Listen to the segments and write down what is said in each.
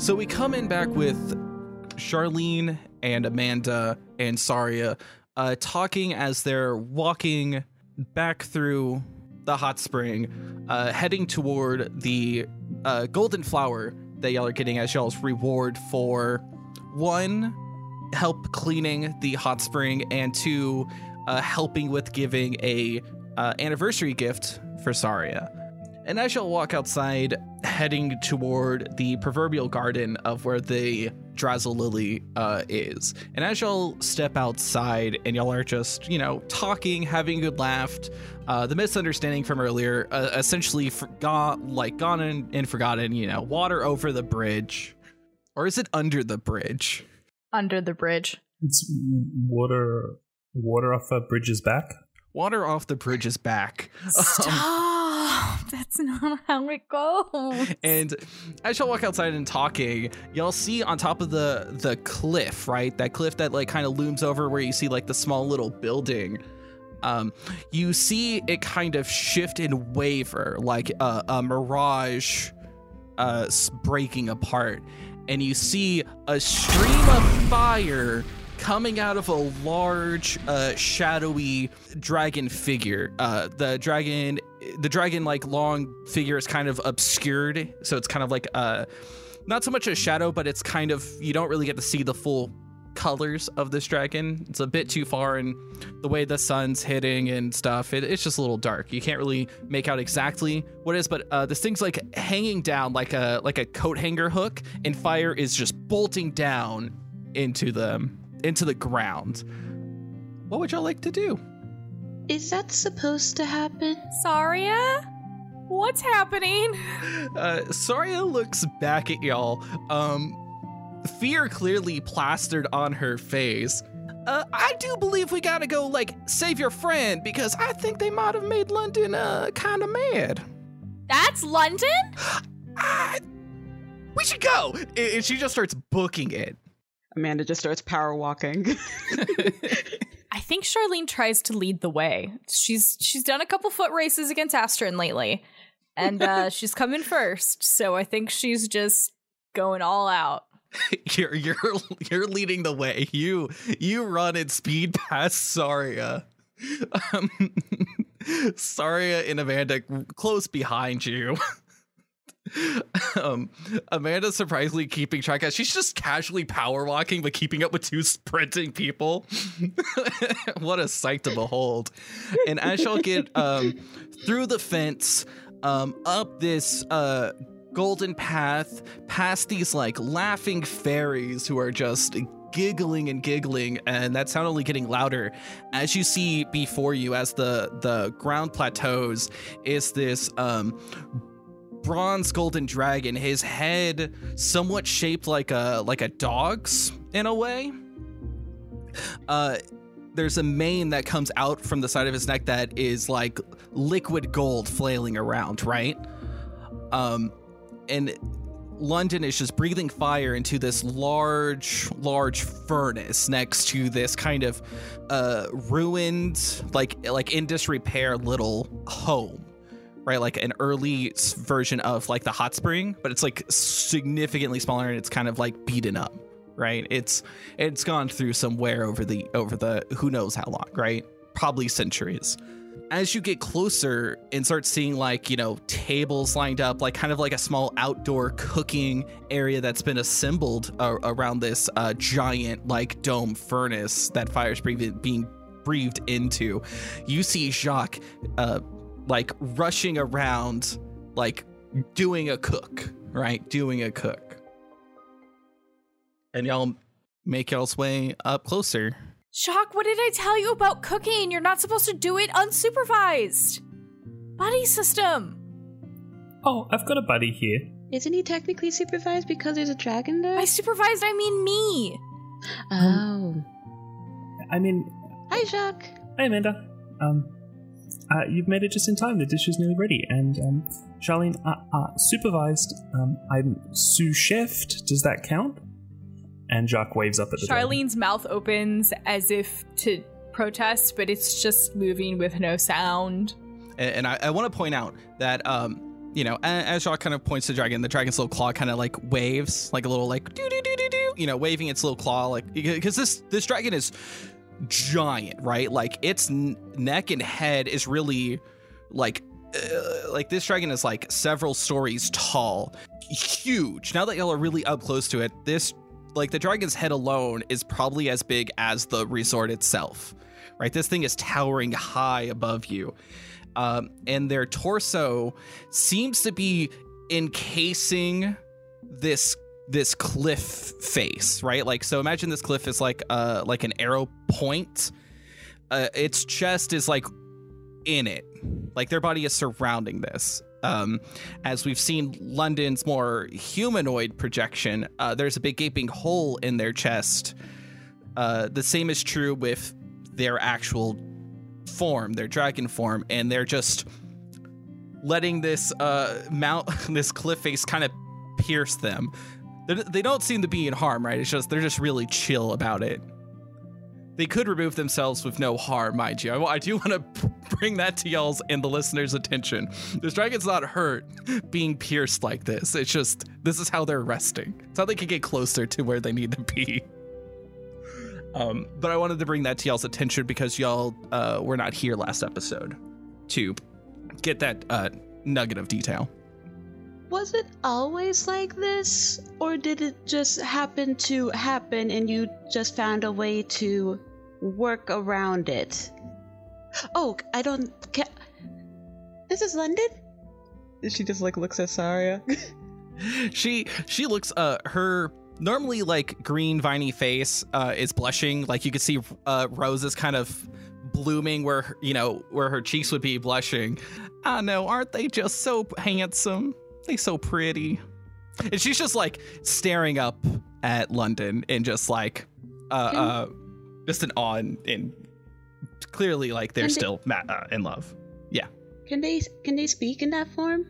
So we come in back with Charlene and Amanda and Saria uh, talking as they're walking back through the hot spring, uh, heading toward the uh, golden flower that y'all are getting as y'all's reward for one, help cleaning the hot spring, and two, uh, helping with giving a uh, anniversary gift for Saria. And as y'all walk outside, heading toward the proverbial garden of where the Drazzle Lily uh, is. And as y'all step outside and y'all are just, you know, talking, having a good laugh, uh, the misunderstanding from earlier uh, essentially forgot, like, gone and, and forgotten, you know, water over the bridge. Or is it under the bridge? Under the bridge. It's water, water off the bridge's back. Water off the bridge's back. Stop. That's not how it goes. And as y'all walk outside and talking, y'all see on top of the the cliff, right? That cliff that like kind of looms over where you see like the small little building. Um, you see it kind of shift and waver like a, a mirage uh, breaking apart, and you see a stream of fire coming out of a large, uh, shadowy dragon figure. Uh, the dragon, the dragon like long figure is kind of obscured, so it's kind of like uh, not so much a shadow, but it's kind of you don't really get to see the full colors of this dragon. It's a bit too far, and the way the sun's hitting and stuff, it, it's just a little dark. You can't really make out exactly what it is, but uh, this thing's like hanging down like a like a coat hanger hook, and fire is just bolting down into the into the ground. What would y'all like to do? Is that supposed to happen? Saria? What's happening? Uh, Saria looks back at y'all. Um, fear clearly plastered on her face. Uh, I do believe we gotta go, like, save your friend because I think they might have made London uh, kind of mad. That's London? Uh, we should go. And she just starts booking it. Amanda just starts power walking. I think Charlene tries to lead the way. She's she's done a couple foot races against Astrid lately, and uh, she's coming first. So I think she's just going all out. you're you're you're leading the way. You you run at speed past Saria. Um, Saria and Amanda close behind you. um, Amanda's surprisingly keeping track. Of, she's just casually power walking, but keeping up with two sprinting people. what a sight to behold! And as y'all get um, through the fence, um, up this uh, golden path, past these like laughing fairies who are just giggling and giggling and that sound only getting louder as you see before you as the the ground plateaus is this um bronze golden dragon his head somewhat shaped like a like a dog's in a way. Uh there's a mane that comes out from the side of his neck that is like liquid gold flailing around right? Um and London is just breathing fire into this large, large furnace next to this kind of uh, ruined, like like in disrepair little home right? Like an early version of like the hot spring, but it's like significantly smaller and it's kind of like beaten up, right? It's it's gone through some wear over the over the who knows how long, right? Probably centuries. As you get closer and start seeing like, you know, tables lined up, like kind of like a small outdoor cooking area that's been assembled uh, around this uh, giant like dome furnace that fire's being breathed into, you see Jacques uh, like rushing around, like doing a cook, right? Doing a cook. And y'all make y'all's way up closer. Jacques, what did I tell you about cooking? You're not supposed to do it unsupervised. Buddy system. Oh, I've got a buddy here. Isn't he technically supervised because there's a dragon there? By supervised, I mean me. Oh. I mean, Hi, Jacques. Hi, Amanda. Um, uh, you've made it just in time. The dish is nearly ready. And um, Charlene, uh, uh, supervised. Um, I'm sous chef. Does that count? And Jacques waves up at the door. Charlene's mouth opens as if to protest, but it's just moving with no sound. And, and I, I want to point out that, um, you know, as Jacques kind of points to the dragon, the dragon's little claw kind of like waves, like a little like doo doo doo doo doo, you know, waving its little claw, like because this this dragon is giant, right? Like its n- neck and head is really like uh, like this dragon is like several stories tall, huge. Now that y'all are really up close to it, this like the dragon's head alone is probably as big as the resort itself. Right? This thing is towering high above you. Um, and their torso seems to be encasing this this cliff face, right? Like so imagine this cliff is like uh like an arrow point. Uh, its chest is like in it. Like their body is surrounding this. Um, as we've seen London's more humanoid projection, uh, there's a big gaping hole in their chest. Uh, the same is true with their actual form, their dragon form, and they're just letting this uh, mount, this cliff face, kind of pierce them. They, they don't seem to be in harm, right? It's just they're just really chill about it. They could remove themselves with no harm, mind you. I, I do want to bring that to y'all's and the listeners' attention. This dragon's not hurt being pierced like this. It's just this is how they're resting. It's how they can get closer to where they need to be. Um, but I wanted to bring that to y'all's attention because y'all uh, were not here last episode to get that uh, nugget of detail. Was it always like this? Or did it just happen to happen and you just found a way to work around it? Oh, I don't. Ca- this is London? She just like looks at Saria. she she looks uh her normally like green viney face uh is blushing like you can see uh roses kind of blooming where you know where her cheeks would be blushing i know aren't they just so handsome they so pretty and she's just like staring up at london and just like uh uh just an awe and, and clearly like they're And they- still ma- uh, in love Yeah. Can they can they speak in that form?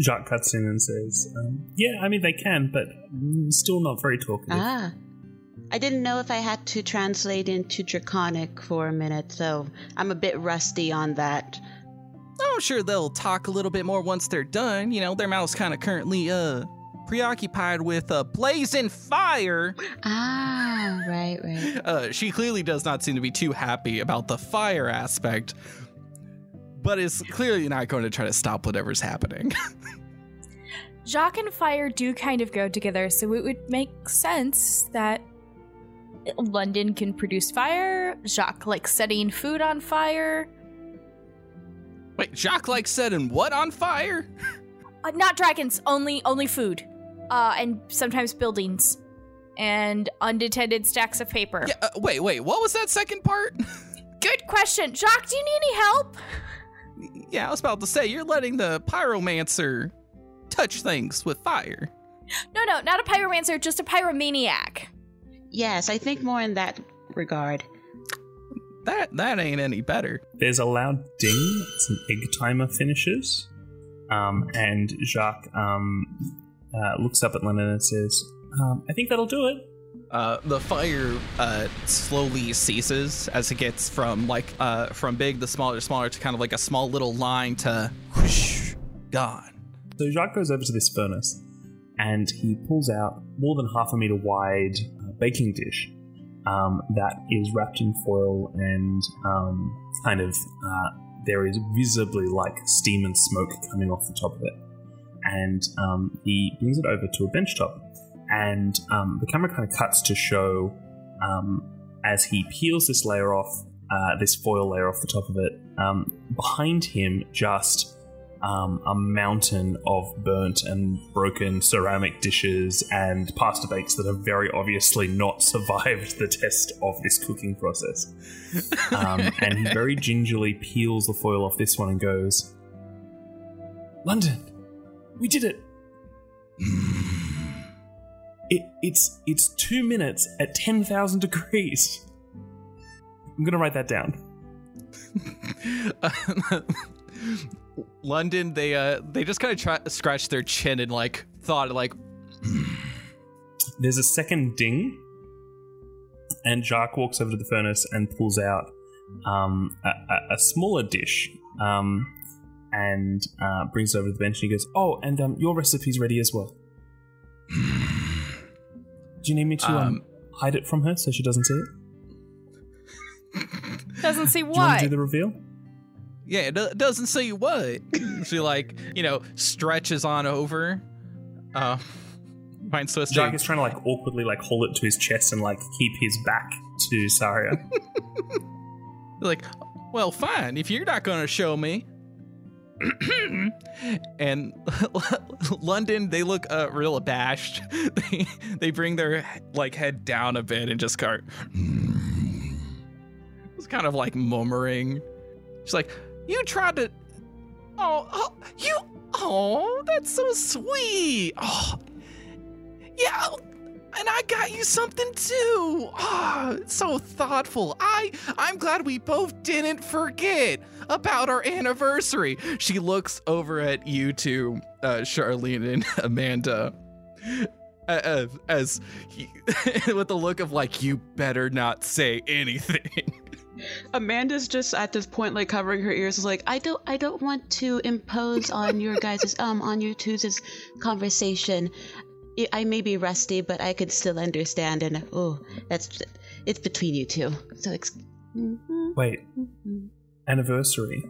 Jacques cuts in and says, um, "Yeah, I mean they can, but still not very talkative." Ah. I didn't know if I had to translate into Draconic for a minute, so I'm a bit rusty on that. Oh, sure, they'll talk a little bit more once they're done. You know, their mouth's kind of currently uh preoccupied with uh blazing fire. Ah, right, right. Uh, she clearly does not seem to be too happy about the fire aspect, but is clearly not going to try to stop whatever's happening. Jacques and fire do kind of go together, so it would make sense that London can produce fire, Jacques likes setting food on fire. Wait, Jacques like setting what on fire? Uh, not dragons, only only food. Uh, and sometimes buildings. And undetended stacks of paper. Yeah, uh, wait, wait, what was that second part? Good question. Jacques, do you need any help? yeah, I was about to say you're letting the pyromancer touch things with fire. No, no, not a pyromancer, just a pyromaniac. Yes, I think more in that regard. That that ain't any better. There's a loud ding. Some egg timer finishes, um, and Jacques um, uh, looks up at London and says, um, "I think that'll do it." Uh, the fire uh, slowly ceases as it gets from like uh, from big to smaller to smaller to kind of like a small little line to whoosh, gone. So Jacques goes over to this furnace, and he pulls out more than half a meter wide uh, baking dish um, that is wrapped in foil and um, kind of uh, there is visibly like steam and smoke coming off the top of it. And um, he brings it over to a bench top, and um, the camera kind of cuts to show um, as he peels this layer off, uh, this foil layer off the top of it. Um, behind him, just um, a mountain of burnt and broken ceramic dishes and pasta bakes that have very obviously not survived the test of this cooking process. Um, and he very gingerly peels the foil off this one and goes, London, we did it. it it's it's two minutes at ten thousand degrees. I'm gonna write that down. London, they uh they just kind of try scratch their chin and like thought like There's a second ding, and Jacques walks over to the furnace and pulls out um, a, a, a smaller dish um, and uh, brings it over to the bench. And he goes, "Oh, and um, your recipe's ready as well. Do you need me to um, Um, hide it from her so she doesn't see it? Doesn't see Do you want why. to do the reveal? Yeah, it do- doesn't say what. she like you know stretches on over. Uh, finds Swiss Jacques is trying to like awkwardly like hold it to his chest and like keep his back to Saria. like, well, fine. If you're not going to show me. and London, they look uh, real abashed. They they bring their like head down a bit and just start. It's kind of like murmuring. She's like, "You tried to, oh, oh you, oh, that's so sweet. Oh, yeah, and I got you something too. It's so thoughtful. I I'm glad we both didn't forget about our anniversary. She looks over at you two, uh, Charlene and Amanda, uh, as he, with the look of like you better not say anything. Amanda's just at this point like covering her ears is like I don't I don't want to impose on your guys' um on you two's conversation. I- I may be rusty, but I could still understand and oh that's it's between you two. So ex- Mhm, Wait, mhm. anniversary.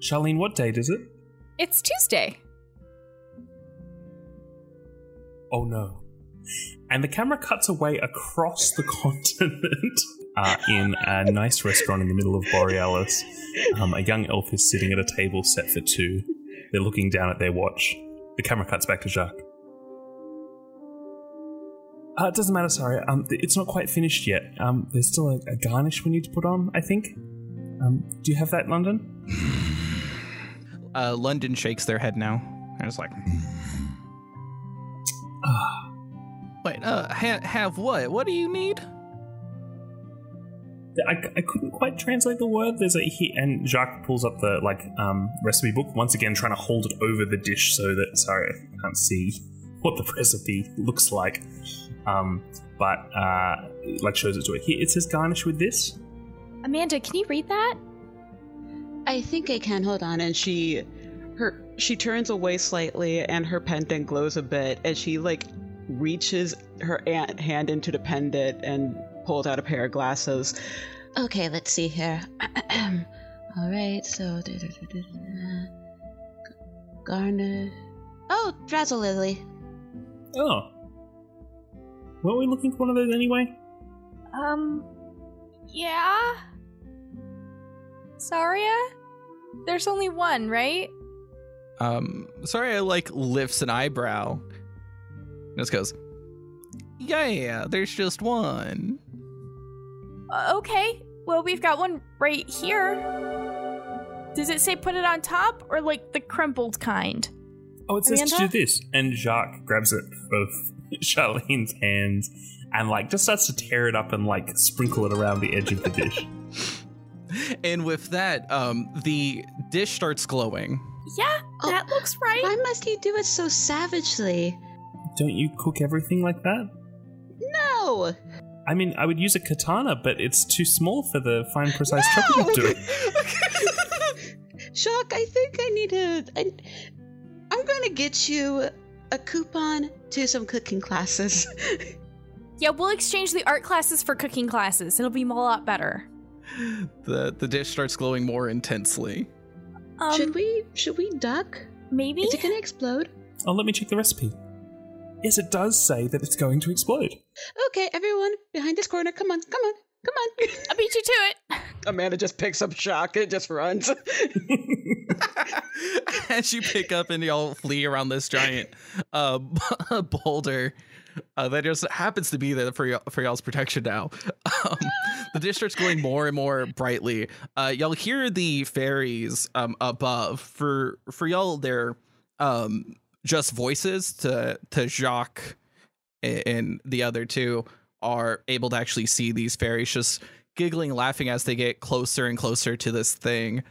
Charlene, what date is it? It's Tuesday. Oh no. And the camera cuts away across the continent uh, in a nice restaurant in the middle of Borealis. Um, a young elf is sitting at a table set for two. They're looking down at their watch. The camera cuts back to Jacques. Uh, it doesn't matter, sorry. Um, it's not quite finished yet. Um, there's still a, a garnish we need to put on, I think. Um, do you have that, London? Uh, London shakes their head now. And it's like, wait, uh, ha- have what? What do you need? I, I couldn't quite translate the word. There's a he, and Jacques pulls up the like um, recipe book once again, trying to hold it over the dish so that Saria can't see what the recipe looks like. Um, but uh, like shows it to it. Here, it says garnish with this. Amanda, can you read that? I think I can. Hold on. And she, her, she turns away slightly, and her pendant glows a bit as she like reaches her aunt hand into the pendant and pulls out a pair of glasses. Okay, let's see here. All right, so Garner. Oh, Drazzle Lily. Oh, weren't we looking for one of those anyway? Um, yeah. Saria? There's only one, right? Um, Saria like lifts an eyebrow. Just goes, yeah, there's just one. Uh, okay. Well, we've got one right here. Does it say put it on top or like the crumpled kind? Oh, it says to do this, and Jacques grabs it of Charlene's hands and like just starts to tear it up and like sprinkle it around the edge of the dish. And with that, um, the dish starts glowing. Yeah, Oh, that looks right. Why must he do it so savagely? Don't you cook everything like that? No! I mean, I would use a katana, but it's too small for the fine, precise chopping I'm doing. Jacques, I think I need to. I, I'm going to get you a coupon to some cooking classes. Yeah, we'll exchange the art classes for cooking classes. It'll be a lot better. The the dish starts glowing more intensely. Um, should we? Should we duck? Maybe. Is it going to explode? Oh, let me check the recipe. Yes, it does say that it's going to explode. Okay, everyone behind this corner. Come on, come on, come on. I'll beat you to it. Amanda just picks up Jacques and just runs. As you pick up and y'all flee around this giant uh, boulder uh, that just happens to be there for, y- for y'all's protection now. Um, the district's starts glowing more and more brightly. Uh, y'all hear the fairies um, above. For for y'all, they're um, just voices to to Jacques and the other two are able to actually see these fairies just giggling, laughing as they get closer and closer to this thing.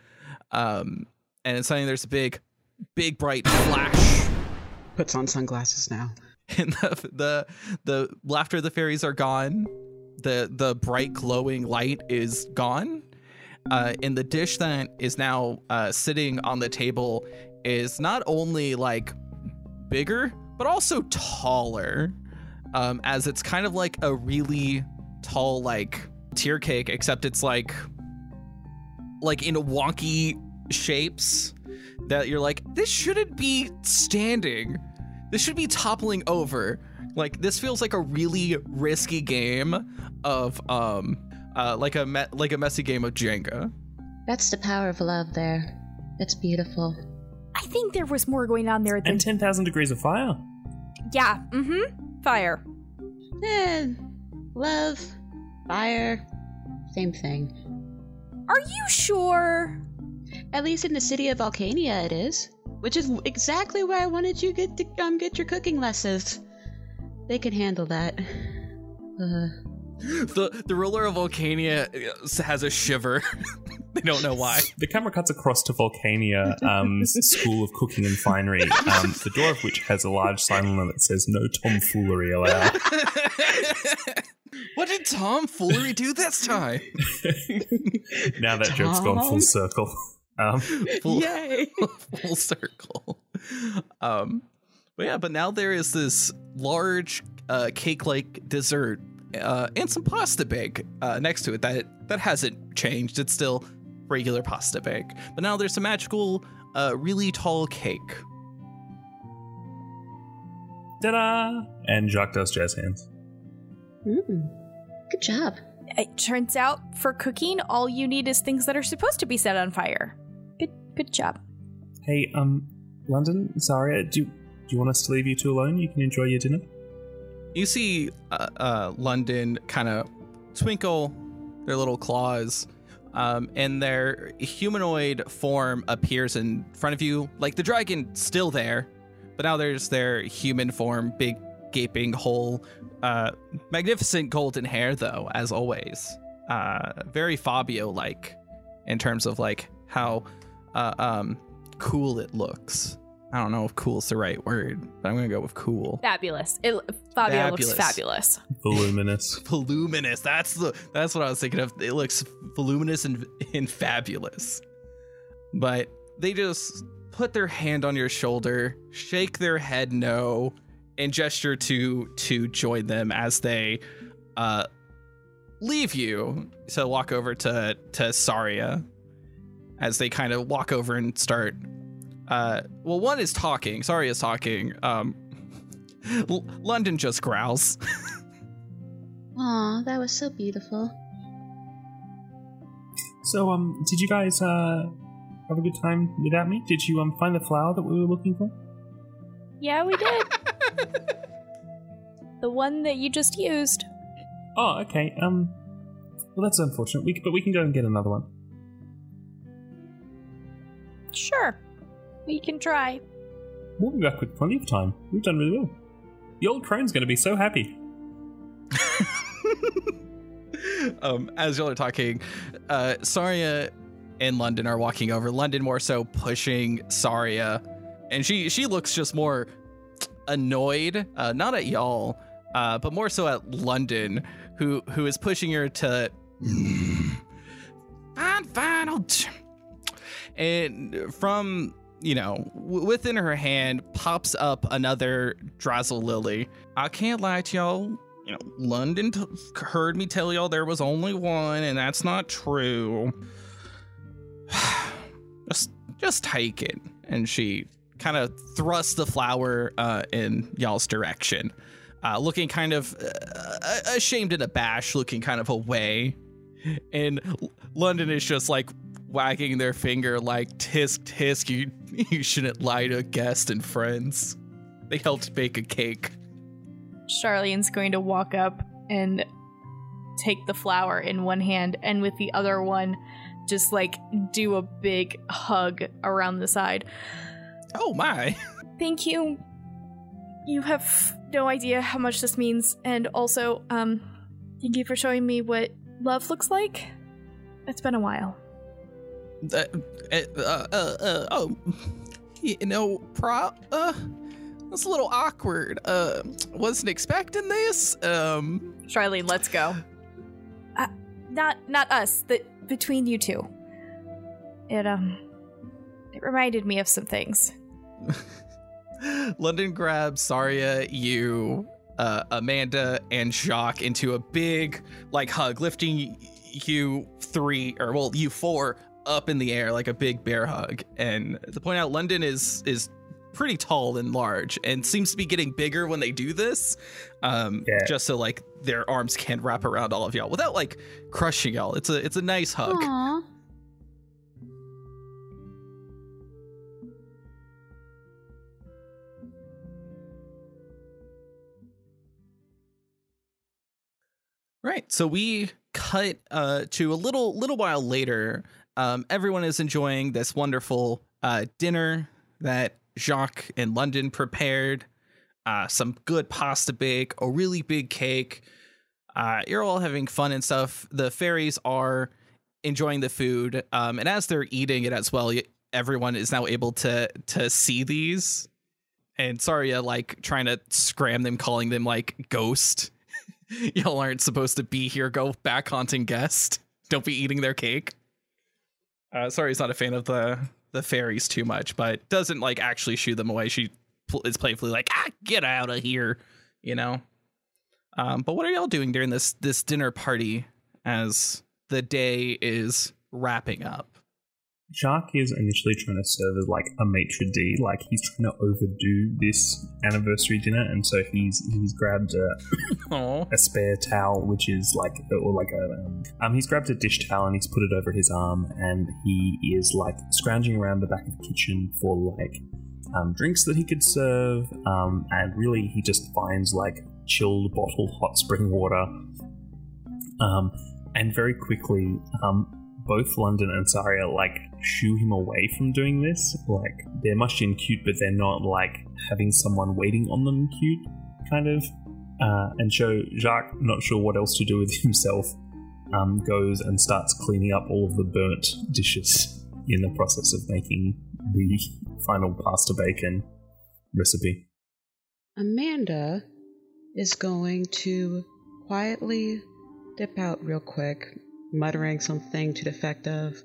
Um, and suddenly there's a big, big bright flash. Puts on sunglasses now. And the the the laughter of the fairies are gone. The the bright glowing light is gone. Uh, and the dish that is now uh, sitting on the table is not only like bigger, but also taller. Um, as it's kind of like a really tall like tier cake, except it's like like in wonky shapes that you're like, this shouldn't be standing. This should be toppling over. Like this feels like a really risky game of um uh like a me- like a messy game of Jenga. That's the power of love there. It's beautiful. I think there was more going on there than. And 10,000 degrees of fire. yeah, mm hmm. Fire. Eh, love, fire, same thing. Are you sure? At least in the city of Volcania it is. Which is exactly where I wanted you get to um, get your cooking lessons. They can handle that. Uh, The the ruler of Volcania uh, has a shiver. they don't know why. The camera cuts across to Volcania um, School of Cooking and Finery, um, the door of which has a large sign on it that says "No tomfoolery allowed." what did Tom Foolery do this time? now that joke's gone full circle. Um, Full, Yay! full circle. Um, but yeah, but now there is this large uh, cake-like dessert uh, and some pasta bake uh, next to it that that hasn't changed. It's still regular pasta bake, but now there's a magical, uh, really tall cake. ta-da! And Jacques does jazz hands. mm, good job. It turns out for cooking, all you need is things that are supposed to be set on fire. Good, good job. Hey, um, London, Saria, do, do you want us to leave you two alone? You can enjoy your dinner. You see uh, uh, London kind of twinkle their little claws, um, and their humanoid form appears in front of you. Like the dragon still there, but now there's their human form, big gaping hole, uh, magnificent golden hair though, as always. Uh, very Fabio-like in terms of like how uh, um, cool it looks. I don't know if cool's the right word, but I'm gonna go with cool. Fabulous. It, Fabio looks Fabulous. fabulous. Voluminous. voluminous. That's the that's what I was thinking of. It looks voluminous and, and fabulous. But they just put their hand on your shoulder, shake their head no, and gesture to to join them as they uh leave you to walk over to to Saria as they kind of walk over and start uh well one is talking, Saria, is talking. Um L- London just growls. Aw, that was so beautiful. So, um, did you guys uh have a good time without me? Did you um find the flower that we were looking for? Yeah, we did. the one that you just used. Oh, okay. Um, well, that's unfortunate. We but we can go and get another one. Sure. We can try. We'll be back with plenty of time. We've done really well. The old crone's going to be so happy. um, as y'all are talking, uh, Saria and London are walking over. London more so pushing Saria, and she she looks just more annoyed, uh, not at y'all, uh, but more so at London, who who is pushing her to. Fine, fine, I'll. And from you know, w- within her hand pops up another Drazzle Lily. I can't lie to y'all. You know, London t- heard me tell y'all there was only one, and that's not true. just, just take it. And she kind of thrusts the flower uh, in y'all's direction, uh, looking kind of uh, ashamed and abashed, looking kind of away. And London is just like wagging their finger, like tisk tisk. You, you shouldn't lie to guests and friends. They helped bake a cake. Charlene's going to walk up and take the flower in one hand and with the other one just like do a big hug around the side. Oh my! Thank you. You have no idea how much this means and also um thank you for showing me what love looks like. It's been a while. Uh, uh, uh, uh, oh, you know, pro. Uh, it's a little awkward. Uh, wasn't expecting this. Um, Charlene, let's go. Uh, not not us. The between you two. It um, it reminded me of some things. London grabs Saria, you, uh, Amanda, and Jacques into a big like hug, lifting you three or well you four up in the air like a big bear hug. And to point out, London is is pretty tall and large and seems to be getting bigger when they do this um Yeah. just so like their arms can wrap around all of y'all without like crushing y'all it's a it's a nice hug Aw. Right. So we cut uh, to a little little while later. Um, everyone is enjoying this wonderful uh, dinner that Jacques in London prepared. Uh, some good pasta bake, a really big cake. Uh, you're all having fun and stuff. The fairies are enjoying the food, um, and as they're eating it as well, everyone is now able to to see these. And Saria like trying to scram them, calling them like ghost Y'all aren't supposed to be here. Go back haunting guest. Don't be eating their cake. Uh, sorry, he's not a fan of the the fairies too much, but doesn't like actually shoo them away. She pl- is playfully like, ah, get out of here, you know. Um, but what are y'all doing during this this dinner party as the day is wrapping up? Jacques is initially trying to serve as like a maitre d, like he's trying to overdo this anniversary dinner, and so he's he's grabbed a, a spare towel, which is like or like a um, um he's grabbed a dish towel and he's put it over his arm, and he is like scrounging around the back of the kitchen for like um, drinks that he could serve, um, and really he just finds like chilled bottled hot spring water, um, and very quickly um both London and Saria like shoo him away from doing this. Like they're much in cute, but they're not like having someone waiting on them cute, kind of. Uh, and so Jacques, not sure what else to do with himself, um, goes and starts cleaning up all of the burnt dishes in the process of making the final pasta bacon recipe. Amanda is going to quietly dip out real quick, muttering something to the effect of,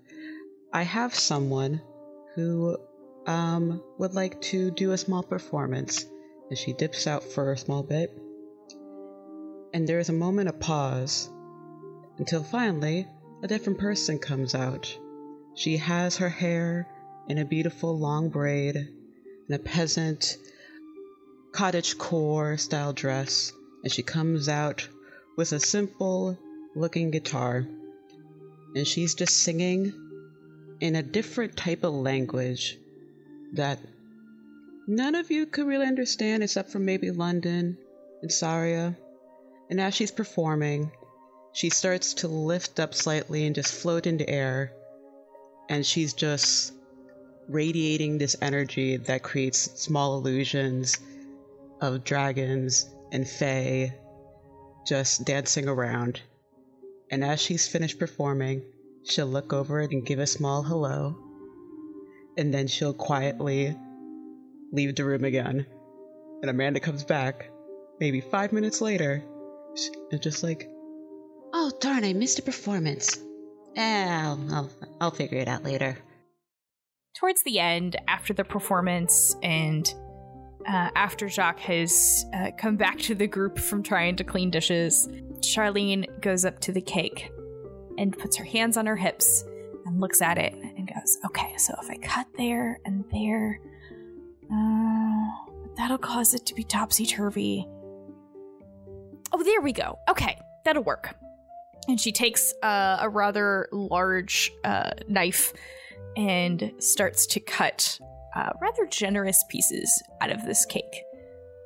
I have someone who um, would like to do a small performance. And she dips out for a small bit. And there is a moment of pause until finally a different person comes out. She has her hair in a beautiful long braid and a peasant cottage core style dress, and she comes out with a simple looking guitar. And she's just singing in a different type of language that none of you could really understand except for maybe London and Saria. And as she's performing, she starts to lift up slightly and just float into air. And she's just radiating this energy that creates small illusions of dragons and fae just dancing around. And as she's finished performing, she'll look over and give a small hello. And then she'll quietly leave the room again. And Amanda comes back, maybe five minutes later, and just like, Oh, darn, I missed a performance. Eh, I'll, I'll, I'll figure it out later. Towards the end, after the performance and uh, after Jacques has uh, come back to the group from trying to clean dishes, Charlene goes up to the cake and puts her hands on her hips and looks at it and goes, Okay, so if I cut there and there, uh, that'll cause it to be topsy turvy. Oh, there we go. Okay, that'll work. And she takes uh, a rather large uh, knife and starts to cut uh, rather generous pieces out of this cake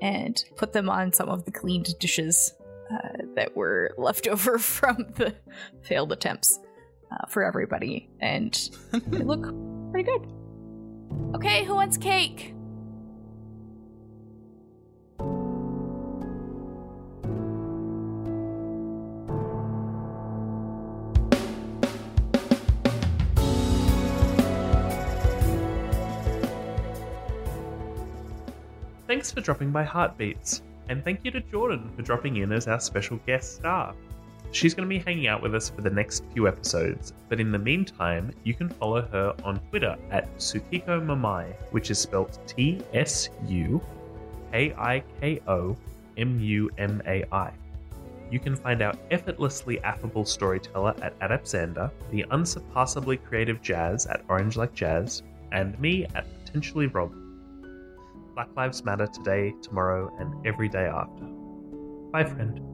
and put them on some of the cleaned dishes uh, that were left over from the failed attempts uh, for everybody. And they look pretty good. Okay, who wants cake? Thanks for dropping by Heartbeats, and thank you to Jordan for dropping in as our special guest star. She's going to be hanging out with us for the next few episodes, but in the meantime, you can follow her on Twitter at Tsukiko Mumai, which is spelled T S U K I K O M U M A I. You can find our effortlessly affable storyteller at Adapzander, the unsurpassably creative Jazz at Orange Like Jazz, and me at Potentially Rob. Black Lives Matter today, tomorrow, and every day after. Bye, friend.